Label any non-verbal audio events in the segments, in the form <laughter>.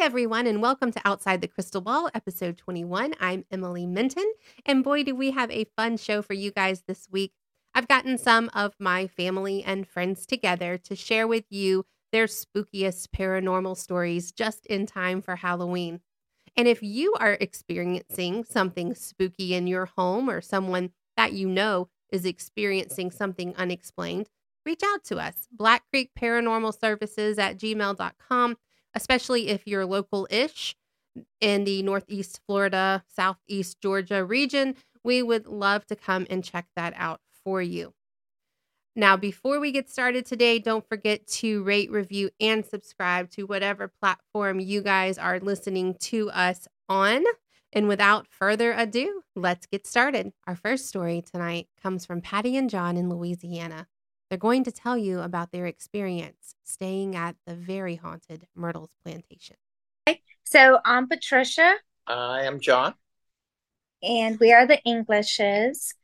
everyone, and welcome to Outside the Crystal Ball, episode 21. I'm Emily Minton, and boy, do we have a fun show for you guys this week. I've gotten some of my family and friends together to share with you their spookiest paranormal stories just in time for Halloween. And if you are experiencing something spooky in your home or someone that you know is experiencing something unexplained, reach out to us. Black Creek Paranormal Services at gmail.com especially if you're local ish in the Northeast Florida, Southeast Georgia region. We would love to come and check that out for you. Now, before we get started today, don't forget to rate, review, and subscribe to whatever platform you guys are listening to us on. And without further ado, let's get started. Our first story tonight comes from Patty and John in Louisiana. They're going to tell you about their experience staying at the very haunted Myrtles Plantation. So I'm Patricia. I am John. And we are the Englishes.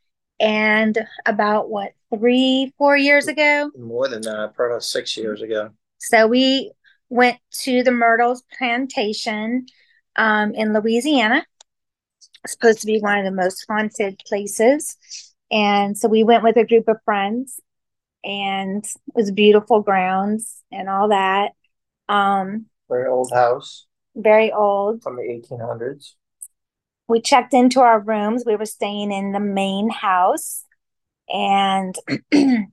And about what, three, four years ago? More than that, probably six years ago. So we went to the Myrtles Plantation um, in Louisiana. It's supposed to be one of the most haunted places. And so we went with a group of friends and it was beautiful grounds and all that. Um, very old house. Very old. From the 1800s. We checked into our rooms. We were staying in the main house. And <clears throat>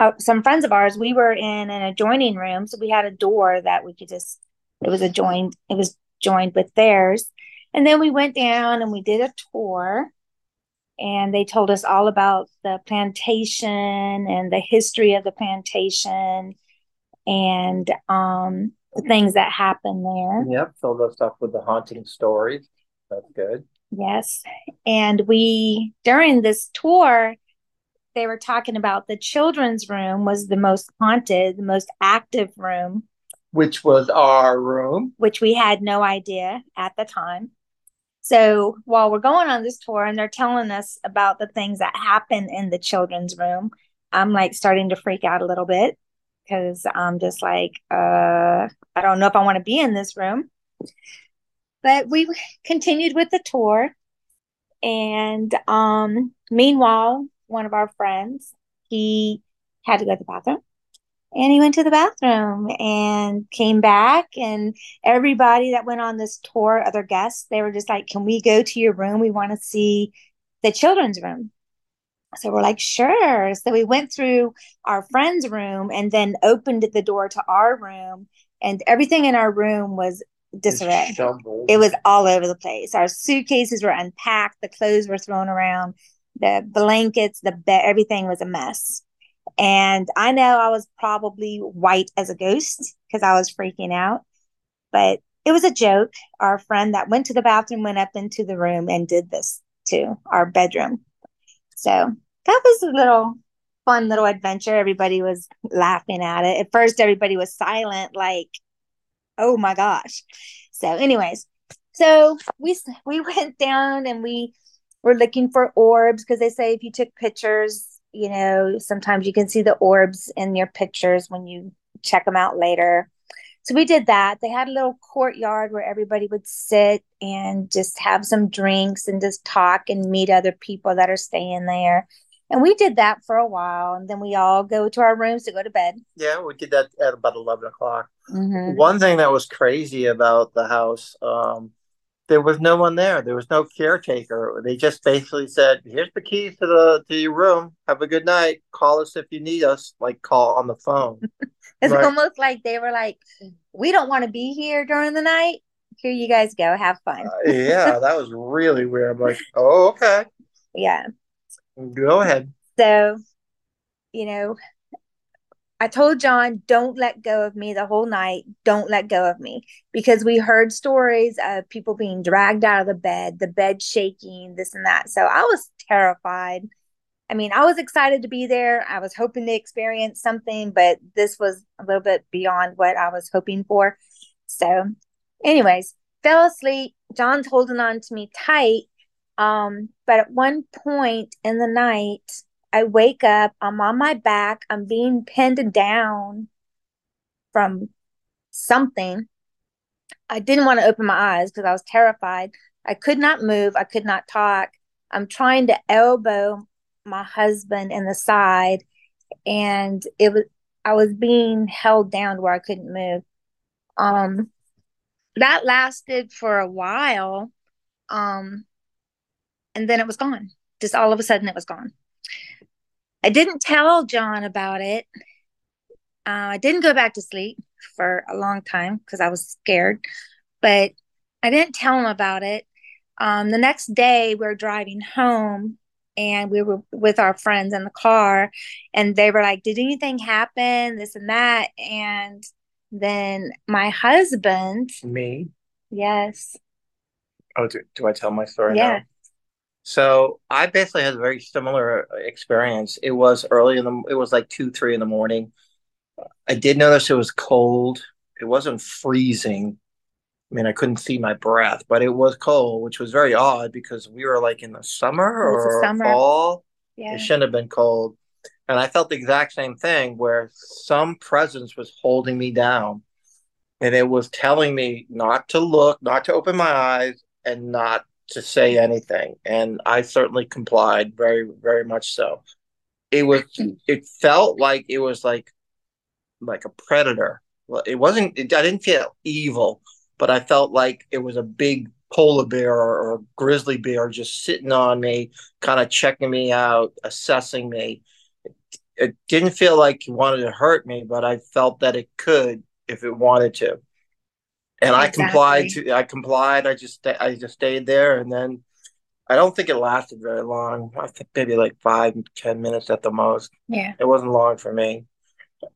uh, some friends of ours, we were in an adjoining room. So we had a door that we could just, it was adjoined, it was joined with theirs. And then we went down and we did a tour and they told us all about the plantation and the history of the plantation and um, the things that happened there. Yep, filled us up with the haunting stories. That's good. Yes. And we, during this tour, they were talking about the children's room was the most haunted, the most active room. Which was our room. Which we had no idea at the time. So while we're going on this tour and they're telling us about the things that happen in the children's room, I'm like starting to freak out a little bit because I'm just like, uh, I don't know if I want to be in this room. But we continued with the tour. And um, meanwhile, one of our friends, he had to go to the bathroom and he went to the bathroom and came back and everybody that went on this tour other guests they were just like can we go to your room? We want to see the children's room. So we're like sure. So we went through our friend's room and then opened the door to our room and everything in our room was disarray. it was all over the place. Our suitcases were unpacked the clothes were thrown around the blankets the bed everything was a mess and I know I was probably white as a ghost because I was freaking out, but it was a joke. Our friend that went to the bathroom went up into the room and did this to our bedroom. So that was a little fun little adventure. Everybody was laughing at it. At first, everybody was silent, like, oh my gosh. So, anyways, so we we <laughs> went down and we were looking for orbs because they say if you took pictures you know, sometimes you can see the orbs in your pictures when you check them out later. So we did that. They had a little courtyard where everybody would sit and just have some drinks and just talk and meet other people that are staying there. And we did that for a while. And then we all go to our rooms to go to bed. Yeah, we did that at about 11 o'clock. Mm-hmm. One thing that was crazy about the house, um, there was no one there. There was no caretaker. They just basically said, "Here's the keys to the to your room. Have a good night. Call us if you need us. Like call on the phone." <laughs> it's right. almost like they were like, "We don't want to be here during the night. Here you guys go. Have fun." uh, yeah, that was really weird. I'm like, "Oh, okay." <laughs> Yeah. Go ahead. So, you know, I told John, don't let go of me the whole night. Don't let go of me. Because we heard stories of people being dragged out of the bed, the bed shaking, this and that. So I was terrified. I mean, I was excited to be there. I was hoping to experience something, but this was a little bit beyond what I was hoping for. So, anyways, fell asleep. John's holding on to me tight. Um, but at one point in the night, I wake up, I'm on my back, I'm being pinned down from something. I didn't want to open my eyes because I was terrified. I could not move. I could not talk. I'm trying to elbow my husband in the side, and it was I was being held down where I couldn't move. Um, that lasted for a while, um, and then it was gone. Just all of a sudden, it was gone. I didn't tell John about it. Uh, I didn't go back to sleep for a long time because I was scared, but I didn't tell him about it. Um, the next day, we were driving home and we were with our friends in the car, and they were like, Did anything happen? This and that. And then my husband. Me? Yes. Oh, do, do I tell my story yeah. now? So I basically had a very similar uh, experience. It was early in the, it was like two, three in the morning. I did notice it was cold. It wasn't freezing. I mean, I couldn't see my breath, but it was cold, which was very odd because we were like in the summer or summer. fall. Yeah. It shouldn't have been cold. And I felt the exact same thing where some presence was holding me down and it was telling me not to look, not to open my eyes, and not to say anything. And I certainly complied very, very much so. It was, <clears throat> it felt like it was like, like a predator. Well, it wasn't, it, I didn't feel evil, but I felt like it was a big polar bear or, or grizzly bear just sitting on me, kind of checking me out, assessing me. It, it didn't feel like he wanted to hurt me, but I felt that it could if it wanted to. And exactly. I complied to I complied. I just I just stayed there and then I don't think it lasted very long. I think maybe like five, ten minutes at the most. Yeah. It wasn't long for me.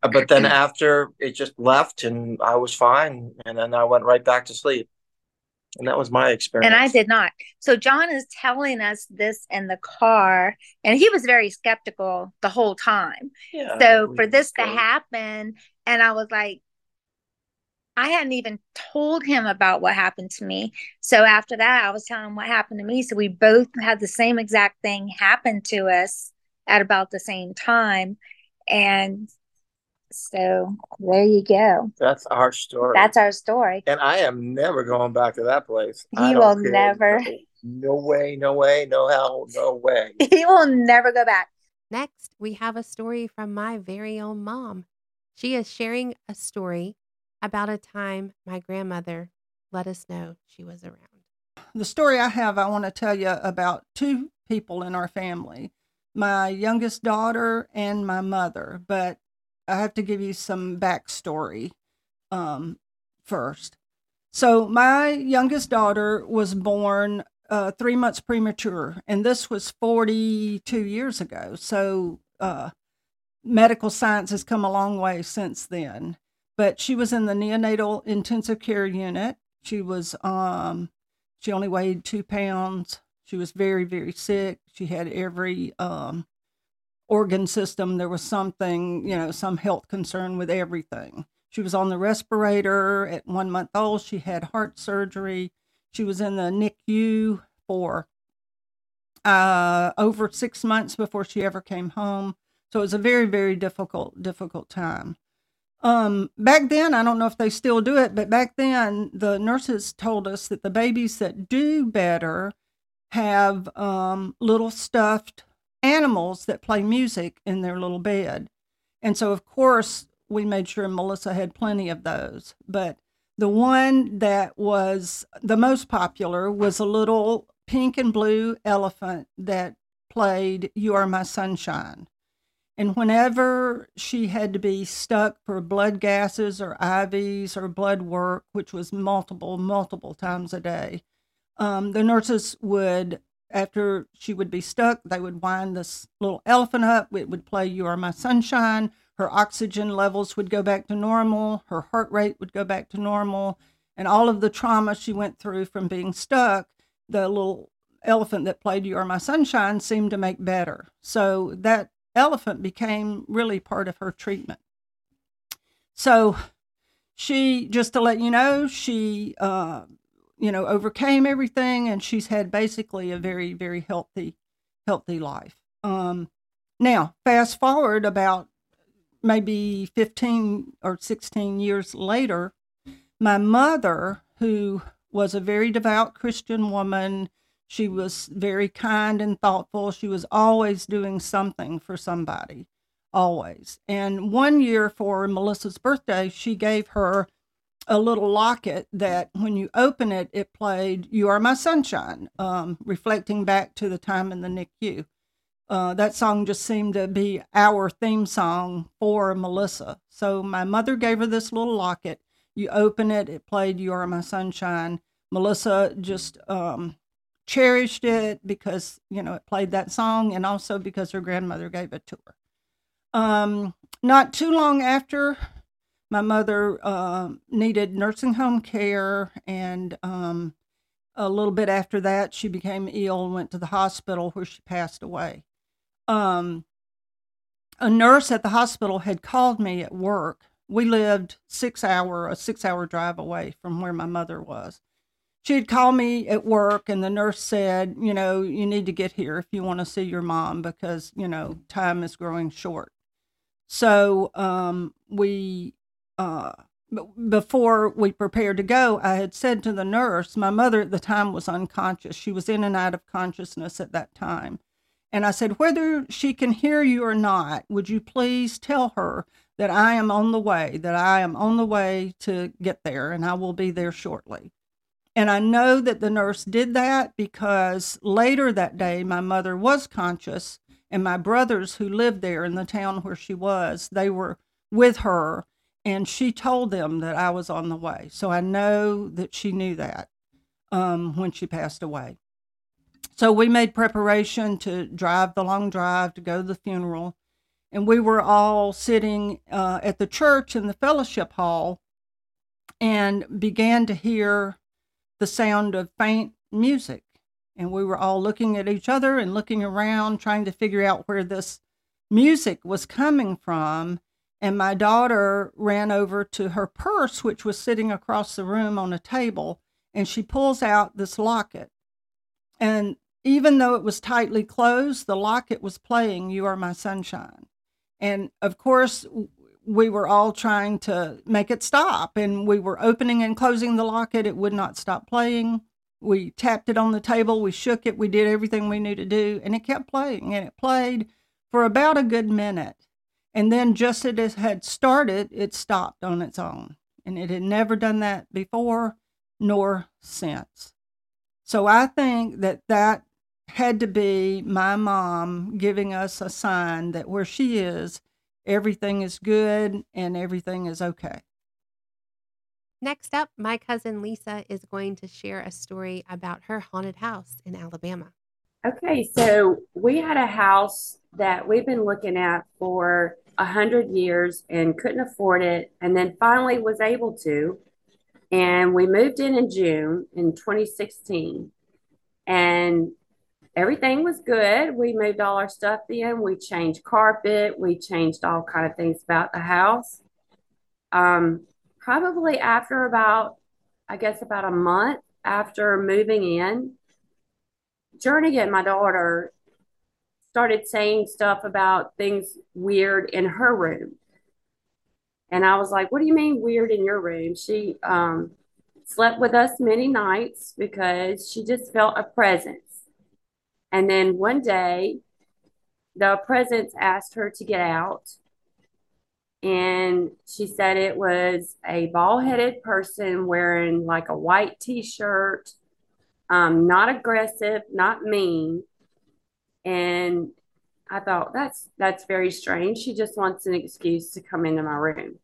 Uh, but then mm-hmm. after it just left and I was fine. And then I went right back to sleep. And that was my experience. And I did not. So John is telling us this in the car, and he was very skeptical the whole time. Yeah, so for this to happen, and I was like, I hadn't even told him about what happened to me. So after that, I was telling him what happened to me. So we both had the same exact thing happen to us at about the same time. And so there you go. That's our story. That's our story. And I am never going back to that place. He will never. No, no way, no way, no hell, no way. <laughs> he will never go back. Next, we have a story from my very own mom. She is sharing a story about a time my grandmother let us know she was around. The story I have, I want to tell you about two people in our family my youngest daughter and my mother, but I have to give you some backstory um, first. So, my youngest daughter was born uh, three months premature, and this was 42 years ago. So, uh, medical science has come a long way since then. But she was in the neonatal intensive care unit. She was, um, she only weighed two pounds. She was very, very sick. She had every um, organ system, there was something, you know, some health concern with everything. She was on the respirator at one month old. She had heart surgery. She was in the NICU for uh, over six months before she ever came home. So it was a very, very difficult, difficult time. Um, back then, I don't know if they still do it, but back then, the nurses told us that the babies that do better have um, little stuffed animals that play music in their little bed. And so, of course, we made sure Melissa had plenty of those. But the one that was the most popular was a little pink and blue elephant that played You Are My Sunshine. And whenever she had to be stuck for blood gases or IVs or blood work, which was multiple, multiple times a day, um, the nurses would after she would be stuck, they would wind this little elephant up. It would play You Are My Sunshine. Her oxygen levels would go back to normal. Her heart rate would go back to normal. And all of the trauma she went through from being stuck, the little elephant that played You Are My Sunshine seemed to make better. So that elephant became really part of her treatment. So she, just to let you know, she uh, you know, overcame everything, and she's had basically a very, very healthy, healthy life. Um, now, fast forward about maybe 15 or 16 years later, my mother, who was a very devout Christian woman. She was very kind and thoughtful. She was always doing something for somebody, always. And one year for Melissa's birthday, she gave her a little locket that when you open it, it played You Are My Sunshine, um, reflecting back to the time in the NICU. Uh, that song just seemed to be our theme song for Melissa. So my mother gave her this little locket. You open it, it played You Are My Sunshine. Melissa just um, cherished it because, you know, it played that song and also because her grandmother gave it to her. Um, not too long after, my mother uh, needed nursing home care and um, a little bit after that she became ill and went to the hospital where she passed away um, a nurse at the hospital had called me at work. We lived six hour a six hour drive away from where my mother was. She had called me at work, and the nurse said, "You know, you need to get here if you want to see your mom because you know time is growing short." So um, we. Uh, before we prepared to go, I had said to the nurse, my mother at the time was unconscious. She was in and out of consciousness at that time. And I said, whether she can hear you or not, would you please tell her that I am on the way, that I am on the way to get there and I will be there shortly. And I know that the nurse did that because later that day, my mother was conscious, and my brothers who lived there in the town where she was, they were with her, and she told them that I was on the way. So I know that she knew that um, when she passed away. So we made preparation to drive the long drive to go to the funeral. And we were all sitting uh, at the church in the fellowship hall and began to hear the sound of faint music. And we were all looking at each other and looking around, trying to figure out where this music was coming from. And my daughter ran over to her purse, which was sitting across the room on a table, and she pulls out this locket. And even though it was tightly closed, the locket was playing You Are My Sunshine. And of course, we were all trying to make it stop, and we were opening and closing the locket. It would not stop playing. We tapped it on the table, we shook it, we did everything we knew to do, and it kept playing. And it played for about a good minute. And then, just as it had started, it stopped on its own. And it had never done that before nor since. So I think that that had to be my mom giving us a sign that where she is, everything is good and everything is okay. Next up, my cousin Lisa is going to share a story about her haunted house in Alabama. Okay, so we had a house that we've been looking at for a hundred years and couldn't afford it, and then finally was able to. And we moved in in June in 2016. And everything was good. We moved all our stuff in. We changed carpet. We changed all kind of things about the house. Um, probably after about, I guess, about a month after moving in, Jernigan, my daughter, started saying stuff about things weird in her room. And I was like, what do you mean weird in your room? She um, slept with us many nights because she just felt a presence. And then one day, the presence asked her to get out. And she said it was a bald headed person wearing like a white t shirt, um, not aggressive, not mean. And I thought that's that's very strange. She just wants an excuse to come into my room.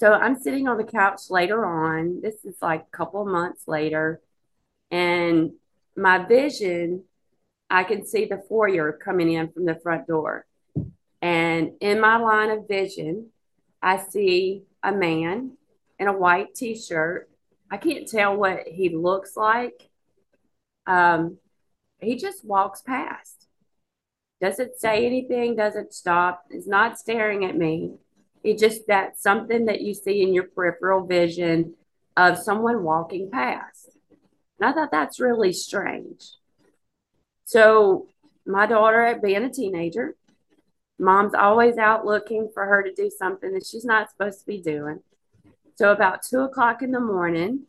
So I'm sitting on the couch later on. This is like a couple months later, and my vision, I can see the foyer coming in from the front door. And in my line of vision, I see a man in a white t shirt. I can't tell what he looks like. Um, he just walks past doesn't say anything, doesn't stop, is not staring at me. It just that's something that you see in your peripheral vision of someone walking past. And I thought that's really strange. So my daughter, being a teenager, mom's always out looking for her to do something that she's not supposed to be doing. So about two o'clock in the morning,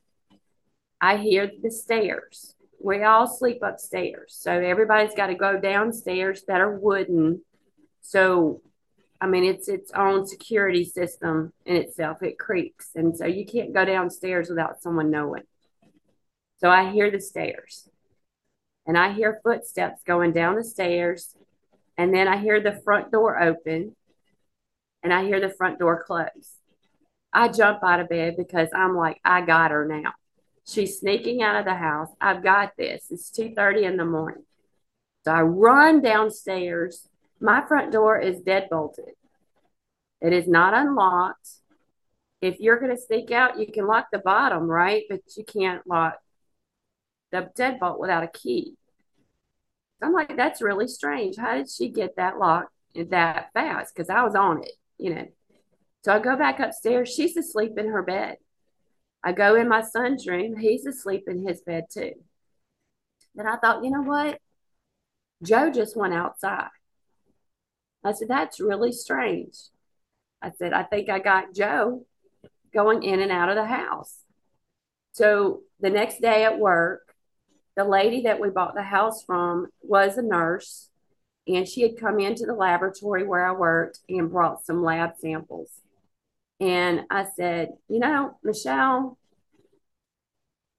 I hear the stairs. We all sleep upstairs. So everybody's got to go downstairs that are wooden. So I mean, it's its own security system in itself. It creaks. And so you can't go downstairs without someone knowing. So I hear the stairs and I hear footsteps going down the stairs. And then I hear the front door open and I hear the front door close. I jump out of bed because I'm like, I got her now. She's sneaking out of the house. I've got this. It's 2:30 in the morning. So I run downstairs my front door is dead bolted. It is not unlocked. If you're going to sneak out, you can lock the bottom, right? But you can't lock the deadbolt without a key. So I'm like, that's really strange. How did she get that lock that fast? Because I was on it, you know. So I go back upstairs. She's asleep in her bed. I go in my son's room. He's asleep in his bed too. Then I thought, you know what? Joe just went outside. I said, That's really strange. I said, I think I got Joe going in and out of the house. So the next day at work, the lady that we bought the house from was a nurse, and she had come into the laboratory where I worked and brought some lab samples. And I said, You know, Michelle,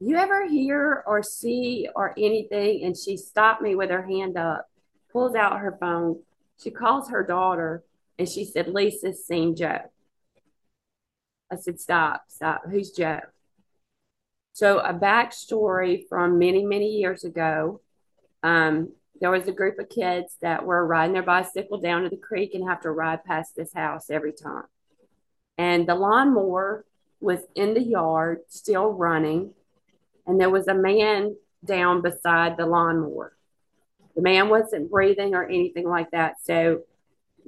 you ever hear or see or anything? And she stopped me with her hand up, pulls out her phone, she calls her daughter and she said, Lisa's seen Joe. I said, Stop, stop. Who's Joe? So, a backstory from many, many years ago. Um, there was a group of kids that were riding their bicycle down to the creek and have to ride past this house every time. And the lawnmower was in the yard, still running. And there was a man down beside the lawnmower. The man wasn't breathing or anything like that. So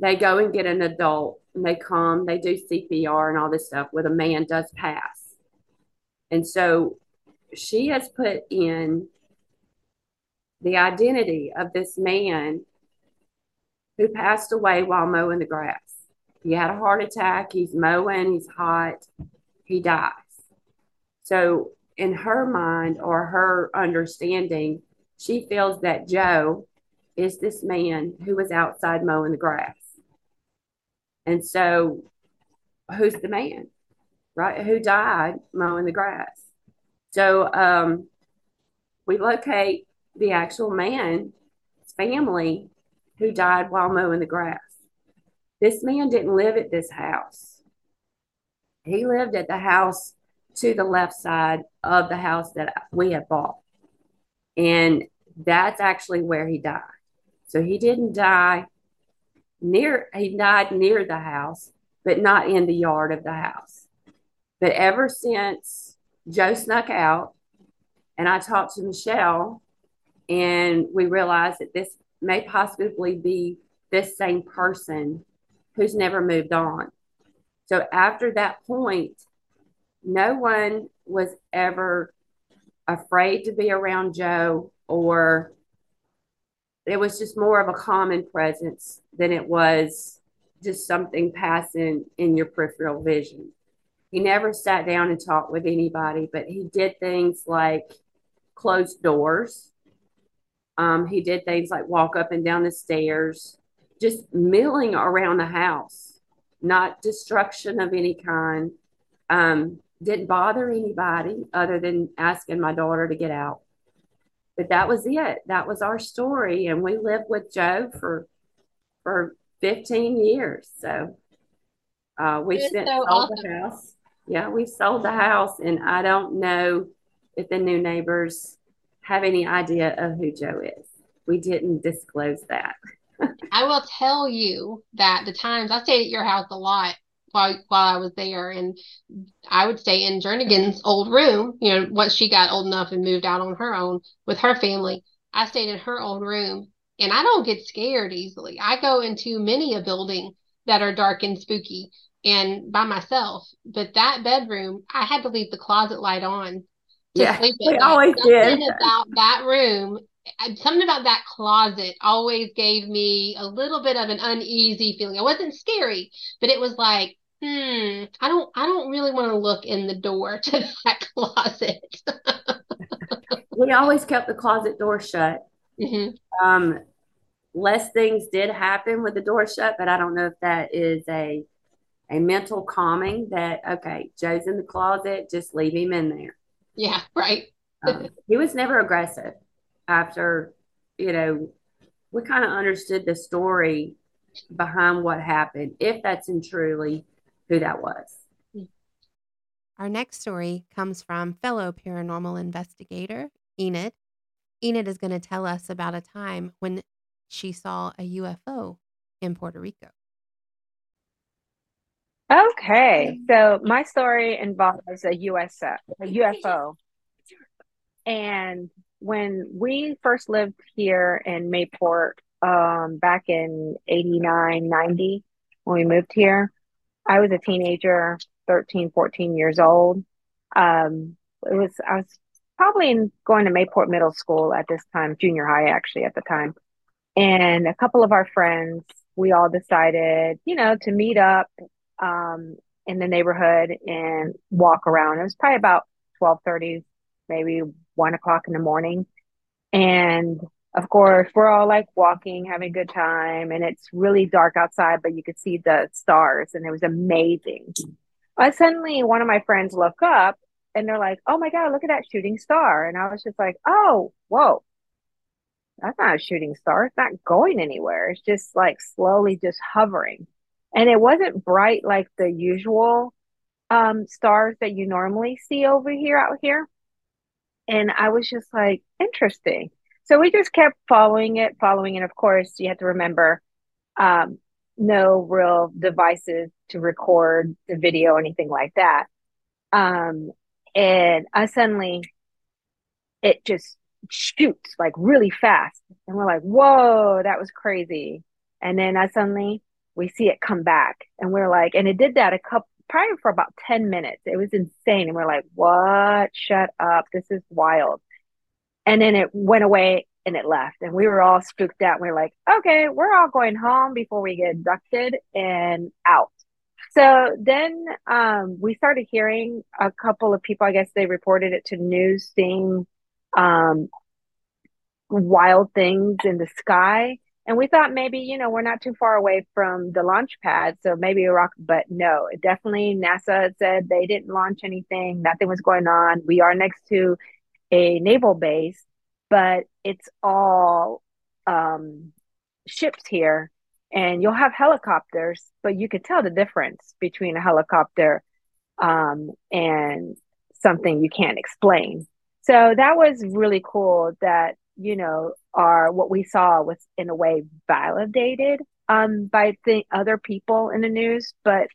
they go and get an adult and they come, they do CPR and all this stuff where the man does pass. And so she has put in the identity of this man who passed away while mowing the grass. He had a heart attack, he's mowing, he's hot, he dies. So, in her mind or her understanding, she feels that Joe is this man who was outside mowing the grass. And so, who's the man, right? Who died mowing the grass? So, um, we locate the actual man's family who died while mowing the grass. This man didn't live at this house. He lived at the house to the left side of the house that we had bought. And that's actually where he died. So he didn't die near, he died near the house, but not in the yard of the house. But ever since Joe snuck out and I talked to Michelle, and we realized that this may possibly be this same person who's never moved on. So after that point, no one was ever afraid to be around Joe or it was just more of a common presence than it was just something passing in your peripheral vision. He never sat down and talked with anybody, but he did things like close doors. Um, he did things like walk up and down the stairs, just milling around the house, not destruction of any kind. Um, didn't bother anybody other than asking my daughter to get out. But that was it. That was our story, and we lived with Joe for for 15 years. So uh, we spent so sold awesome. the house. Yeah, we sold the house, and I don't know if the new neighbors have any idea of who Joe is. We didn't disclose that. <laughs> I will tell you that the times I stayed at your house a lot while while I was there, and I would stay in Jernigan's old room. You know, once she got old enough and moved out on her own with her family, I stayed in her old room, and I don't get scared easily. I go into many a building that are dark and spooky and by myself, but that bedroom, I had to leave the closet light on to yeah, sleep at we always did. about that room something about that closet always gave me a little bit of an uneasy feeling. It wasn't scary, but it was like hmm, I don't I don't really want to look in the door <laughs> to that closet. <laughs> we always kept the closet door shut. Mm-hmm. Um, less things did happen with the door shut, but I don't know if that is a a mental calming that okay, Joe's in the closet, just leave him in there. Yeah, right. <laughs> um, he was never aggressive. After you know, we kind of understood the story behind what happened, if that's in truly who that was. Our next story comes from fellow paranormal investigator Enid. Enid is going to tell us about a time when she saw a UFO in Puerto Rico. Okay, so my story involves a USO, a UFO. And when we first lived here in Mayport um, back in 89, 90, when we moved here, I was a teenager, 13, 14 years old. Um, it was, I was probably in, going to Mayport Middle School at this time, junior high actually at the time. And a couple of our friends, we all decided, you know, to meet up um, in the neighborhood and walk around. It was probably about 1230, maybe one o'clock in the morning. And of course, we're all like walking, having a good time, and it's really dark outside, but you could see the stars, and it was amazing. Suddenly, one of my friends look up, and they're like, "Oh my god, look at that shooting star!" And I was just like, "Oh, whoa, that's not a shooting star. It's not going anywhere. It's just like slowly just hovering." And it wasn't bright like the usual um, stars that you normally see over here out here. And I was just like, interesting. So we just kept following it, following it. Of course, you have to remember um, no real devices to record the video, anything like that. Um, and I suddenly, it just shoots like really fast. And we're like, whoa, that was crazy. And then I suddenly, we see it come back. And we're like, and it did that a couple, probably for about 10 minutes. It was insane. And we're like, what? Shut up. This is wild. And then it went away and it left. And we were all spooked out. We are like, okay, we're all going home before we get abducted and out. So then um, we started hearing a couple of people, I guess they reported it to news, seeing um, wild things in the sky. And we thought maybe, you know, we're not too far away from the launch pad. So maybe rock, but no, definitely NASA said they didn't launch anything. Nothing was going on. We are next to a naval base, but it's all um, ships here. And you'll have helicopters, but you could tell the difference between a helicopter um, and something you can't explain. So that was really cool that, you know, our what we saw was in a way validated um, by the other people in the news, but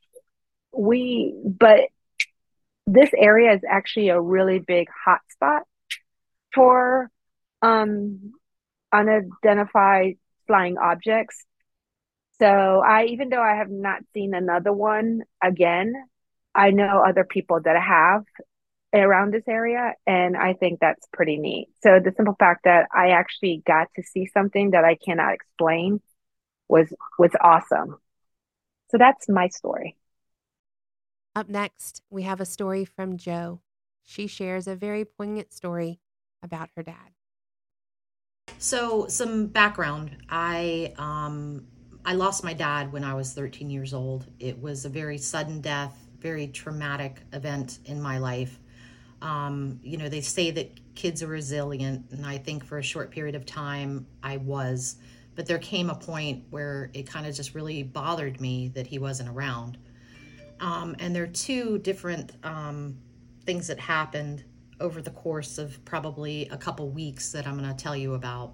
we but this area is actually a really big hotspot for um, unidentified flying objects. So I, even though I have not seen another one again, I know other people that have around this area, and I think that's pretty neat. So the simple fact that I actually got to see something that I cannot explain was was awesome. So that's my story. Up next, we have a story from Joe. She shares a very poignant story about her dad. So, some background. I um, I lost my dad when I was 13 years old. It was a very sudden death, very traumatic event in my life. Um, you know, they say that kids are resilient, and I think for a short period of time I was. But there came a point where it kind of just really bothered me that he wasn't around. Um, and there are two different um, things that happened over the course of probably a couple weeks that I'm going to tell you about.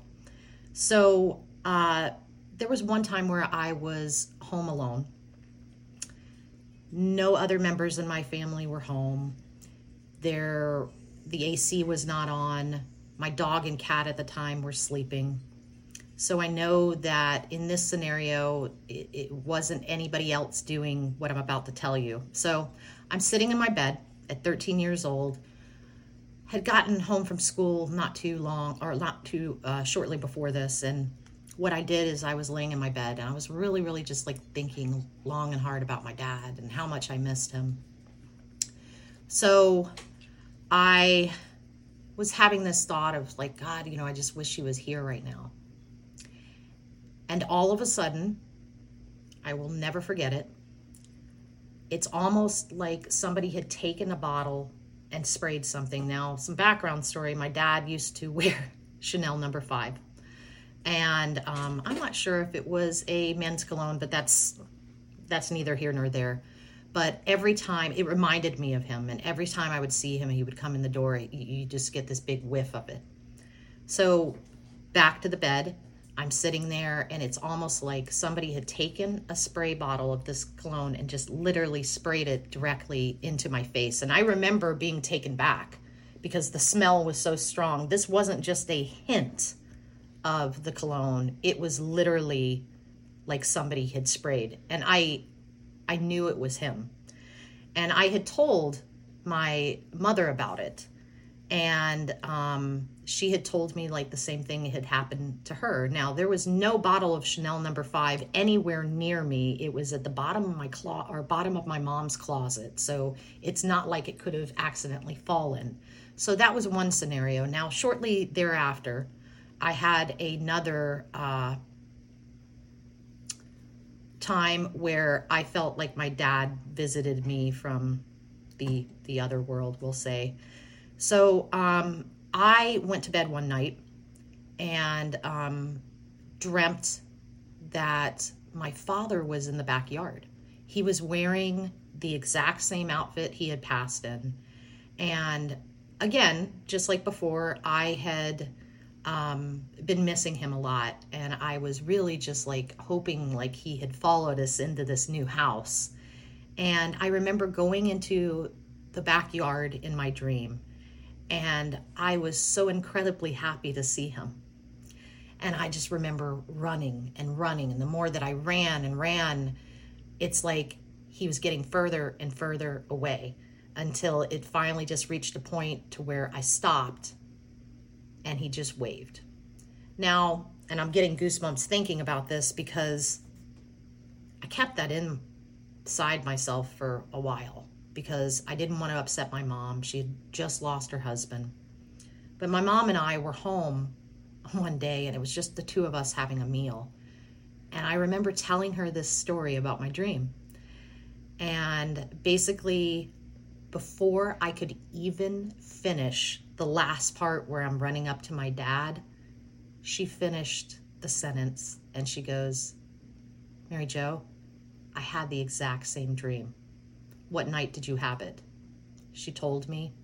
So, uh, there was one time where I was home alone. No other members in my family were home. There, the AC was not on. My dog and cat at the time were sleeping. So I know that in this scenario, it, it wasn't anybody else doing what I'm about to tell you. So I'm sitting in my bed at 13 years old had gotten home from school not too long or not too uh, shortly before this and what I did is I was laying in my bed and I was really, really just like thinking long and hard about my dad and how much I missed him. So I was having this thought of like, God, you know, I just wish he was here right now. And all of a sudden, I will never forget it. It's almost like somebody had taken a bottle and sprayed something. Now, some background story my dad used to <laughs> wear Chanel number five. And um, I'm not sure if it was a men's cologne, but that's that's neither here nor there. But every time it reminded me of him, and every time I would see him, he would come in the door. You, you just get this big whiff of it. So back to the bed, I'm sitting there, and it's almost like somebody had taken a spray bottle of this cologne and just literally sprayed it directly into my face. And I remember being taken back because the smell was so strong. This wasn't just a hint of the cologne, it was literally like somebody had sprayed. And I I knew it was him. And I had told my mother about it. And um, she had told me like the same thing had happened to her. Now, there was no bottle of Chanel number five anywhere near me. It was at the bottom of my closet or bottom of my mom's closet. So it's not like it could have accidentally fallen. So that was one scenario. Now, shortly thereafter, I had another uh, time where I felt like my dad visited me from the the other world, we'll say. So um, I went to bed one night and um, dreamt that my father was in the backyard. He was wearing the exact same outfit he had passed in. And again, just like before, I had um, been missing him a lot. And I was really just like hoping like he had followed us into this new house. And I remember going into the backyard in my dream. And I was so incredibly happy to see him. And I just remember running and running. And the more that I ran and ran, it's like he was getting further and further away until it finally just reached a point to where I stopped and he just waved. Now, and I'm getting goosebumps thinking about this because I kept that inside myself for a while because I didn't want to upset my mom. She had just lost her husband. But my mom and I were home <laughs> one day and it was just the two of us having a meal. And I remember telling her this story about my dream. And basically, before I could even finish the last part where I'm running up to my dad, she finished the sentence and she goes, Mary Jo, I had the exact same dream. What night did you have it? She told me,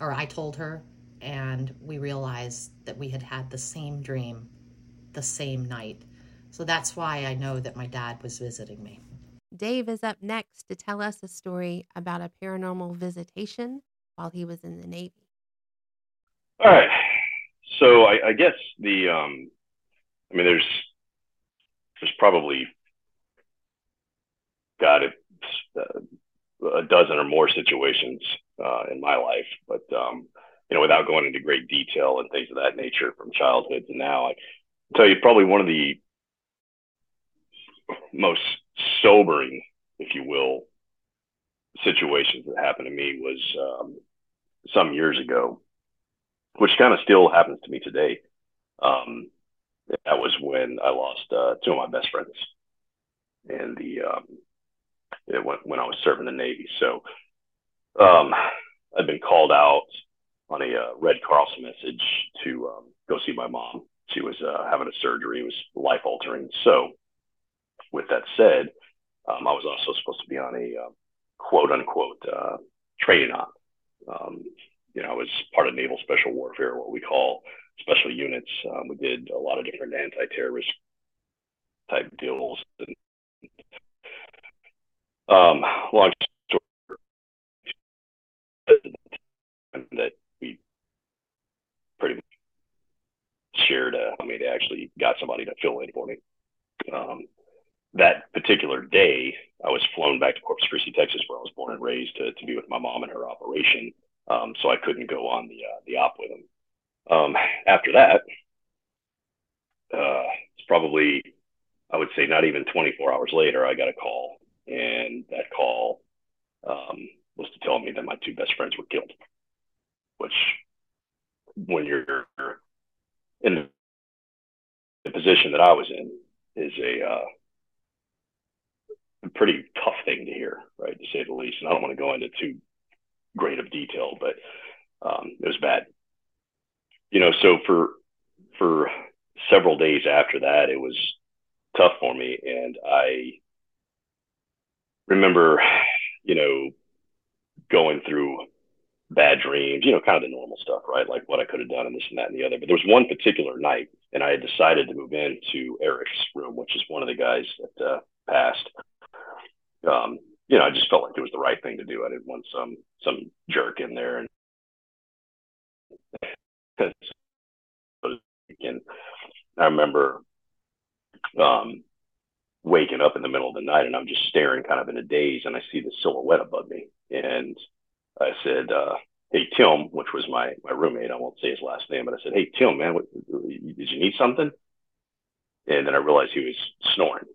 or I told her, and we realized that we had had the same dream the same night. So that's why I know that my dad was visiting me. Dave is up next to tell us a story about a paranormal visitation while he was in the Navy. All right. So I, I guess the, um, I mean, there's, there's probably got uh, a dozen or more situations uh, in my life, but um, you know, without going into great detail and things of that nature from childhood to now, I tell you probably one of the most sobering, if you will, situations that happened to me was um, some years ago, which kind of still happens to me today. Um, that was when I lost uh, two of my best friends, and the um, when, when I was serving the Navy. So um, I'd been called out on a uh, Red Cross message to um, go see my mom. She was uh, having a surgery; it was life altering. So with that said, um, I was also supposed to be on a uh, quote unquote uh, training op. You know, I was part of Naval Special Warfare, what we call special units. Um, we did a lot of different anti-terrorist type deals. And, um, long story that we pretty much shared. Uh, I mean, they actually got somebody to fill in for me. Um, that particular day, I was flown back to Corpus Christi, Texas, where I was born and raised, to, to be with my mom in her operation. Um, so I couldn't go on the uh, the op with him. Um, after that, uh, it's probably, I would say, not even 24 hours later, I got a call, and that call um, was to tell me that my two best friends were killed. Which, when you're in the position that I was in, is a uh, a pretty tough thing to hear, right, to say the least. And I don't want to go into too great of detail, but um, it was bad. You know, so for for several days after that, it was tough for me, and I remember, you know, going through bad dreams, you know, kind of the normal stuff, right? Like what I could have done and this and that and the other. But there was one particular night, and I had decided to move into Eric's room, which is one of the guys that uh, passed um, you know, I just felt like it was the right thing to do. I didn't want some some jerk in there and and I remember um, waking up in the middle of the night and I'm just staring kind of in a daze and I see the silhouette above me and I said, uh, "Hey Tim," which was my my roommate. I won't say his last name, but I said, "Hey Tim, man, what, did you need something?" And then I realized he was snoring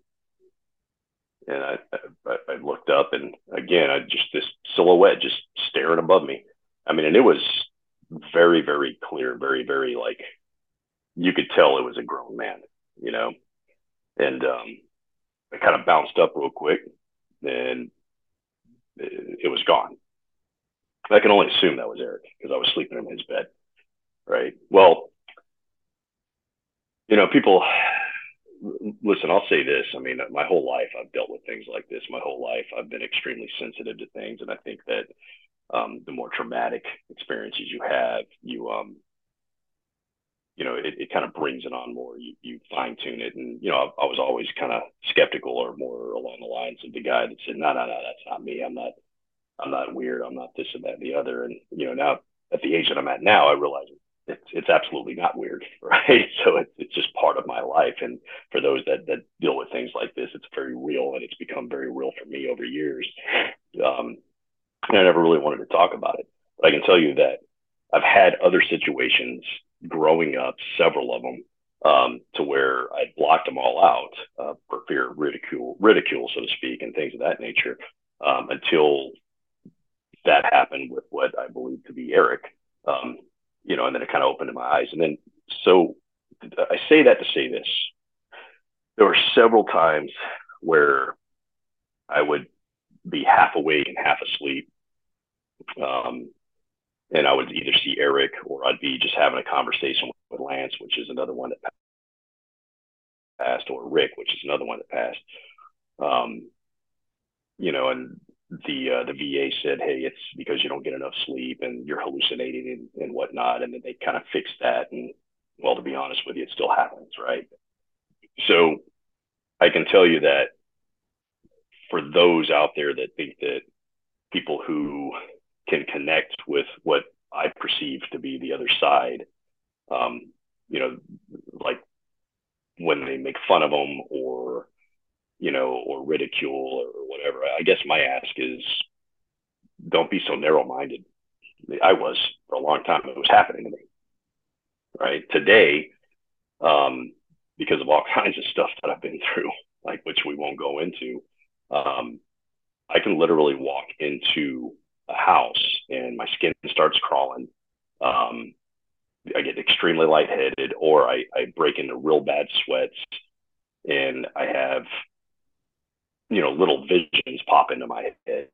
and I, I, I looked up and again I just this silhouette just staring above me. I mean, and it was very very clear, very very like you could tell it was a grown man, you know. And um, I kind of bounced up real quick, and it, it was gone. I can only assume that was Eric because I was sleeping in his bed, right? Well, you know, people listen, I'll say this. I mean, my whole life I've dealt with things like this. My whole life I've been extremely sensitive to things, and I think that um, the more traumatic experiences you have, you um, you know, it, it kind of brings it on more. You you fine tune it, and you know, I, I was always kind of skeptical or more along the lines of the guy that said, "No, no, no, that's not me. I'm not, I'm not weird. I'm not this and that and the other." And you know, now at the age that I'm at now, I realize it's it's absolutely not weird, <laughs> right? So it's it's just part of my life, and for those that that deal with things like this, it's very real, and it's become very real for me over years. Um, and I never really wanted to talk about it, but I can tell you that I've had other situations growing up, several of them, um, to where I blocked them all out uh, for fear of ridicule, ridicule, so to speak, and things of that nature, um, until that happened with what I believe to be Eric. Um, you know, and then it kind of opened my eyes. And then, so I say that to say this there were several times where I would be half awake and half asleep. Um, and I would either see Eric or I'd be just having a conversation with Lance, which is another one that passed, or Rick, which is another one that passed. Um, you know, and the uh, the VA said, "Hey, it's because you don't get enough sleep and you're hallucinating and, and whatnot," and then they kind of fixed that. And well, to be honest with you, it still happens, right? So I can tell you that for those out there that think that people who can connect with what I perceive to be the other side, um, you know, like when they make fun of them or you know, or ridicule or whatever. I guess my ask is don't be so narrow minded. I was for a long time. It was happening to me. Right. Today, um, because of all <laughs> kinds of stuff that I've been through, like which we won't go into, um, I can literally walk into a house and my skin starts crawling. Um, I get extremely lightheaded, or I, I break into real bad sweats, and I have you know, little visions pop into my head,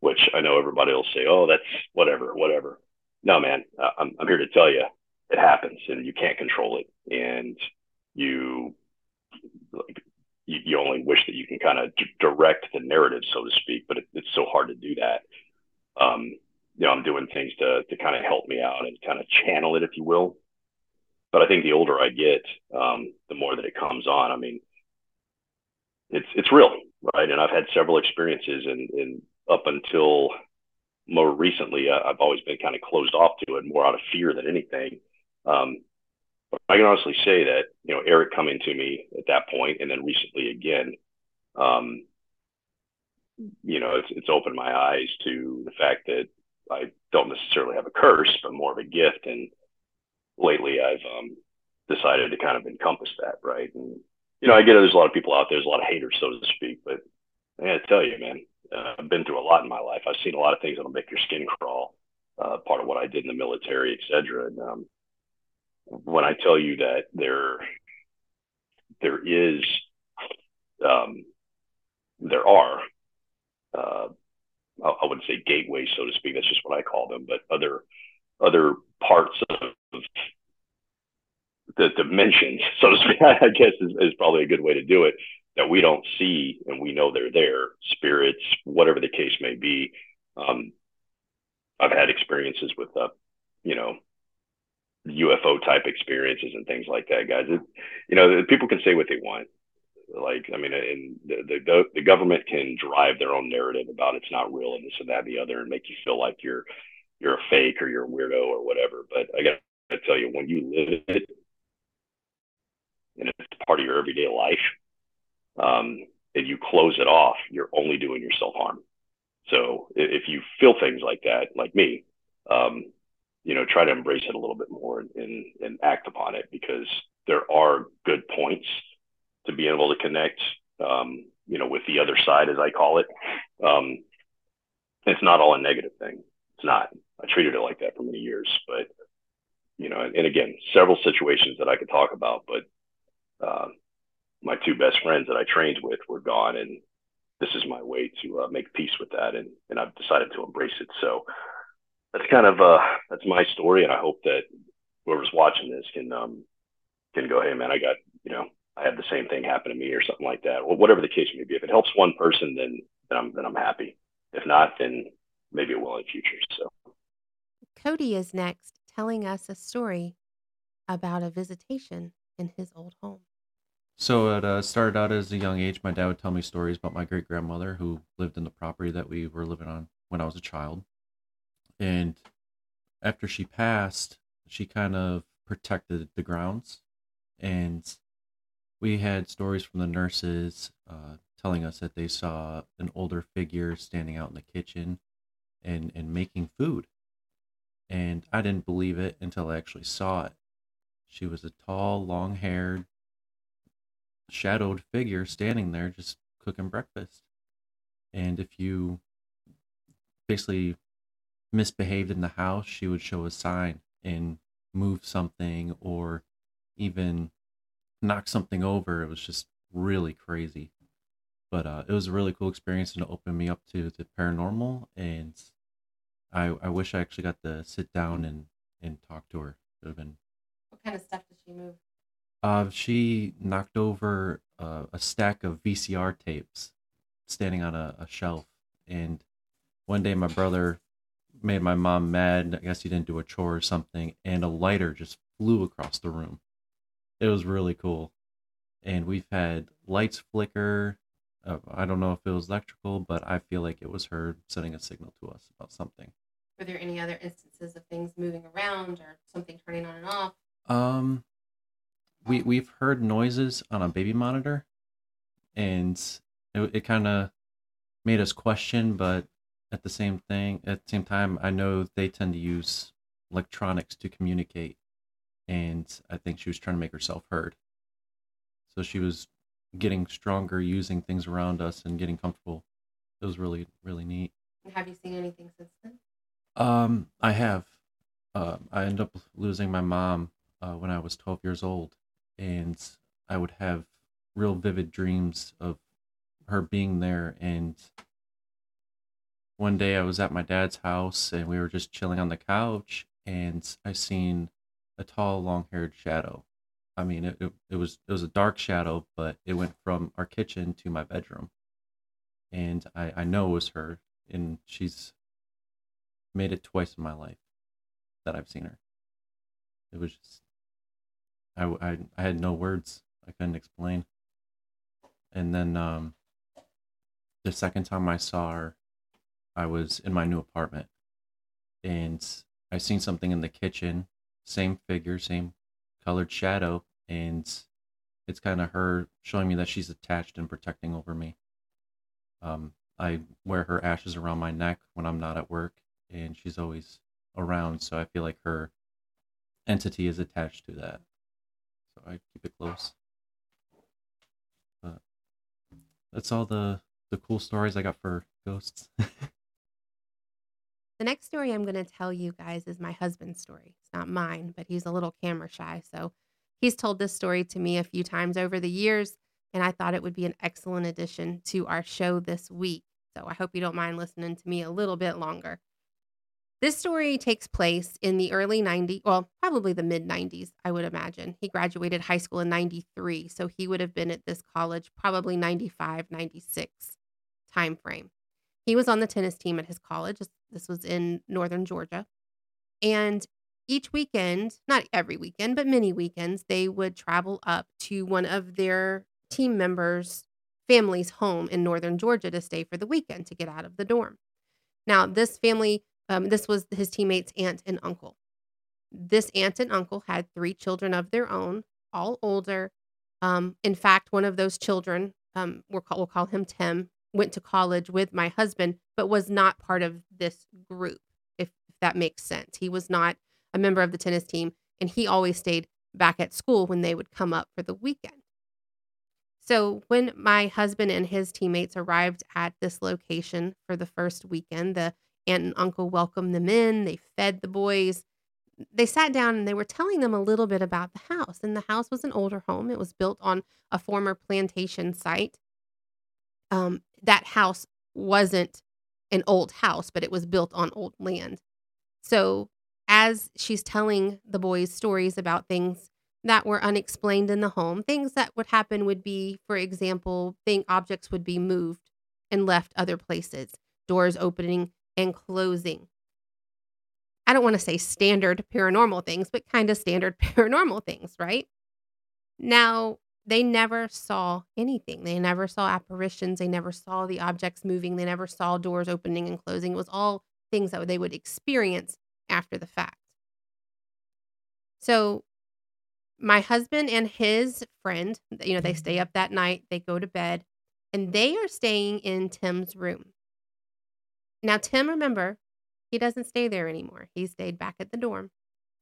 which I know everybody will say, oh, that's whatever, whatever. No, man, I'm, I'm here to tell you it happens and you can't control it. And you, like, you, you only wish that you can kind of d- direct the narrative, so to speak, but it, it's so hard to do that. Um, you know, I'm doing things to, to kind of help me out and kind of channel it, if you will. But I think the older I get, um, the more that it comes on. I mean, it's it's real, right? And I've had several experiences, and, and up until more recently, I, have always been kind of closed off to it, more out of fear than anything. Um, but I can honestly say that you know Eric coming to me at that point, and then recently again, um, you know, it's it's opened my eyes to the fact that I don't necessarily have a curse, but more of a gift. And lately, I've um, decided to kind of encompass that, right? And you know, I get it. there's a lot of people out there, there's a lot of haters, so to speak, but I gotta tell you, man, uh, I've been through a lot in my life. I've seen a lot of things that'll make your skin crawl. Uh, part of what I did in the military, et cetera. And um, when I tell you that there, there is, um, there are, uh, I, I wouldn't say gateways, so to speak. That's just what I call them, but other, other parts of the dimensions, <laughs> so to speak, I guess is, is probably a good way to do it that we don't see and we know they're there, spirits, whatever the case may be. Um, I've had experiences with, uh, you know, UFO type experiences and things like that, guys. It, you know, people can say what they want. Like, I mean, and the, the the government can drive their own narrative about it's not real and this and that and the other, and make you feel like you're you're a fake or you're a weirdo or whatever. But I got to tell you, when you live it and it's part of your everyday life, um, and you close it off, you're only doing yourself harm. So if you feel things like that, like me, um, you know, try to embrace it a little bit more and, and, and act upon it because there are good points to be able to connect, um, you know, with the other side, as I call it. Um, it's not all a negative thing. It's not. I treated it like that for many years, but you know, and, and again, several situations that I could talk about, but my two best friends that I trained with were gone, and this is my way to uh, make peace with that, and and I've decided to embrace it. So that's kind of uh that's my story, and I hope that whoever's watching this can um can go, hey man, I got you know I had the same thing happen to me or something like that, or whatever the case may be. If it helps one person, then then I'm then I'm happy. If not, then maybe it will in future. So Cody is next, telling us a story about a visitation in his old home. So it uh, started out as a young age. My dad would tell me stories about my great grandmother who lived in the property that we were living on when I was a child. And after she passed, she kind of protected the grounds. And we had stories from the nurses uh, telling us that they saw an older figure standing out in the kitchen and, and making food. And I didn't believe it until I actually saw it. She was a tall, long haired, shadowed figure standing there just cooking breakfast. And if you basically misbehaved in the house, she would show a sign and move something or even knock something over. It was just really crazy. But uh, it was a really cool experience and it opened me up to the paranormal. And I, I wish I actually got to sit down and, and talk to her. It would have been. What kind of stuff did she move? Uh, she knocked over uh, a stack of VCR tapes standing on a, a shelf. And one day my brother made my mom mad. I guess he didn't do a chore or something, and a lighter just flew across the room. It was really cool. And we've had lights flicker. Uh, I don't know if it was electrical, but I feel like it was her sending a signal to us about something. Were there any other instances of things moving around or something turning on and off? Um, we we've heard noises on a baby monitor, and it, it kind of made us question. But at the same thing, at the same time, I know they tend to use electronics to communicate, and I think she was trying to make herself heard. So she was getting stronger, using things around us, and getting comfortable. It was really really neat. Have you seen anything since then? Um, I have. Uh, I ended up losing my mom uh, when I was 12 years old and I would have real vivid dreams of her being there. And one day I was at my dad's house and we were just chilling on the couch, and I seen a tall, long-haired shadow. I mean, it, it, it was it was a dark shadow, but it went from our kitchen to my bedroom, and I I know it was her, and she's made it twice in my life that I've seen her. It was just I, I, I had no words. I couldn't explain. And then um, the second time I saw her, I was in my new apartment, and I seen something in the kitchen, same figure, same colored shadow, and it's kind of her showing me that she's attached and protecting over me. Um, I wear her ashes around my neck when I'm not at work, and she's always around, so I feel like her entity is attached to that. So I keep it close. But that's all the the cool stories I got for ghosts. <laughs> The next story I'm going to tell you guys is my husband's story. It's not mine, but he's a little camera shy. So he's told this story to me a few times over the years, and I thought it would be an excellent addition to our show this week. So I hope you don't mind listening to me a little bit longer. This story takes place in the early 90s, well, probably the mid 90s, I would imagine. He graduated high school in 93, so he would have been at this college probably 95, 96 time frame. He was on the tennis team at his college. This was in northern Georgia. And each weekend, not every weekend, but many weekends, they would travel up to one of their team members' family's home in northern Georgia to stay for the weekend to get out of the dorm. Now, this family um, this was his teammate's aunt and uncle. This aunt and uncle had three children of their own, all older. Um, in fact, one of those children, um, we'll, call, we'll call him Tim, went to college with my husband, but was not part of this group, if, if that makes sense. He was not a member of the tennis team, and he always stayed back at school when they would come up for the weekend. So, when my husband and his teammates arrived at this location for the first weekend, the aunt and uncle welcomed them in. They fed the boys. They sat down and they were telling them a little bit about the house. And the house was an older home. It was built on a former plantation site. Um, that house wasn't an old house, but it was built on old land. So, as she's telling the boys stories about things that were unexplained in the home, things that would happen would be, for example, thing objects would be moved and left other places, doors opening and closing. I don't want to say standard paranormal things, but kind of standard <laughs> paranormal things, right? Now, they never saw anything. They never saw apparitions. They never saw the objects moving. They never saw doors opening and closing. It was all things that they would experience after the fact. So, my husband and his friend, you know, they stay up that night, they go to bed, and they are staying in Tim's room. Now, Tim, remember, he doesn't stay there anymore. He stayed back at the dorm.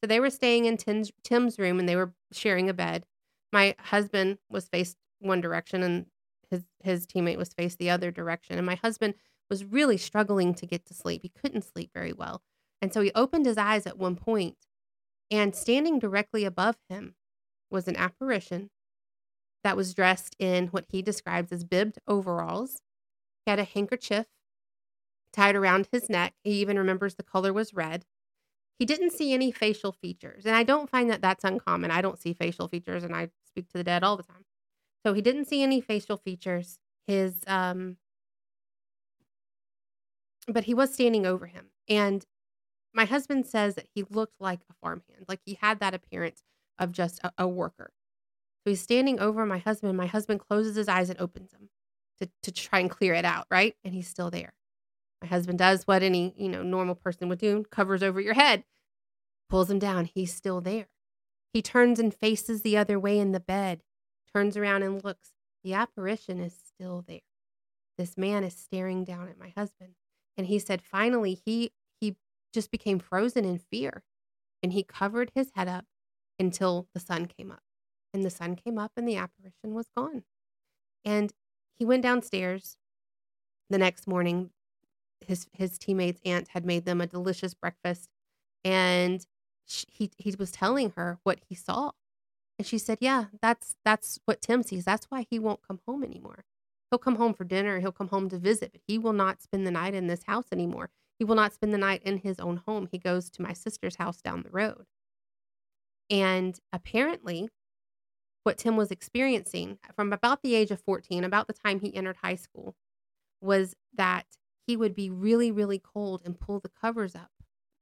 So they were staying in Tim's, Tim's room and they were sharing a bed. My husband was faced one direction and his his teammate was faced the other direction. And my husband was really struggling to get to sleep. He couldn't sleep very well. And so he opened his eyes at one point, and standing directly above him was an apparition that was dressed in what he describes as bibbed overalls. He had a handkerchief tied around his neck. He even remembers the color was red. He didn't see any facial features. And I don't find that that's uncommon. I don't see facial features and I speak to the dead all the time. So he didn't see any facial features. His, um, but he was standing over him. And my husband says that he looked like a farmhand, like he had that appearance of just a, a worker. So he's standing over my husband. My husband closes his eyes and opens them to, to try and clear it out, right? And he's still there. My husband does what any, you know, normal person would do, covers over your head, pulls him down. He's still there. He turns and faces the other way in the bed, turns around and looks. The apparition is still there. This man is staring down at my husband. And he said finally he he just became frozen in fear. And he covered his head up until the sun came up. And the sun came up and the apparition was gone. And he went downstairs the next morning his his teammates' aunt had made them a delicious breakfast, and she, he he was telling her what he saw, and she said, "Yeah, that's that's what Tim sees. That's why he won't come home anymore. He'll come home for dinner. He'll come home to visit, but he will not spend the night in this house anymore. He will not spend the night in his own home. He goes to my sister's house down the road." And apparently, what Tim was experiencing from about the age of 14, about the time he entered high school, was that he would be really, really cold and pull the covers up,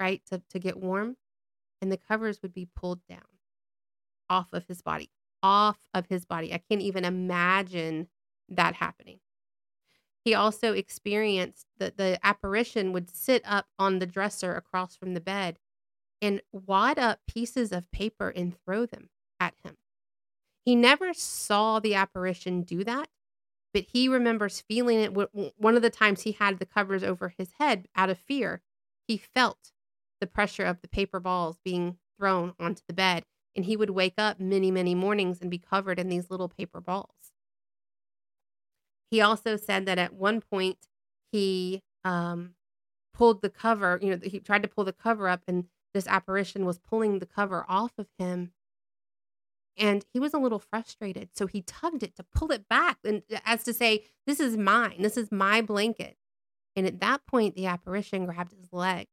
right, to, to get warm. And the covers would be pulled down off of his body, off of his body. I can't even imagine that happening. He also experienced that the apparition would sit up on the dresser across from the bed and wad up pieces of paper and throw them at him. He never saw the apparition do that, but he remembers feeling it one of the times he had the covers over his head out of fear he felt the pressure of the paper balls being thrown onto the bed And he would wake up many, many mornings and be covered in these little paper balls. He also said that at one point he um, pulled the cover, you know, he tried to pull the cover up and this apparition was pulling the cover off of him. And he was a little frustrated. So he tugged it to pull it back and uh, as to say, This is mine. This is my blanket. And at that point, the apparition grabbed his legs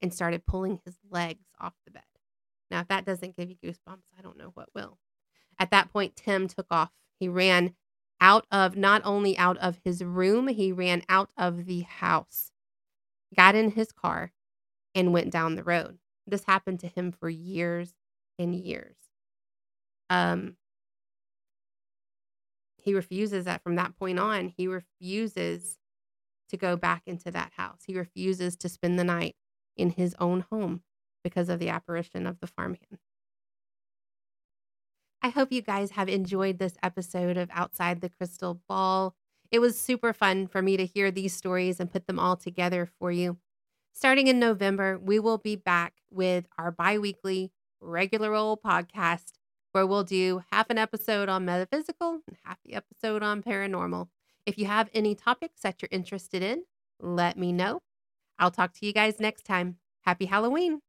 and started pulling his legs off the bed. Now, if that doesn't give you goosebumps, I don't know what will. At that point, Tim took off. He ran out of not only out of his room, he ran out of the house, got in his car, and went down the road. This happened to him for years and years. Um, he refuses that from that point on, he refuses to go back into that house. He refuses to spend the night in his own home because of the apparition of the farmhand. I hope you guys have enjoyed this episode of Outside the Crystal Ball. It was super fun for me to hear these stories and put them all together for you. Starting in November, we will be back with our bi weekly regular old podcast where we'll do half an episode on metaphysical and half the episode on paranormal. If you have any topics that you're interested in, let me know. I'll talk to you guys next time. Happy Halloween.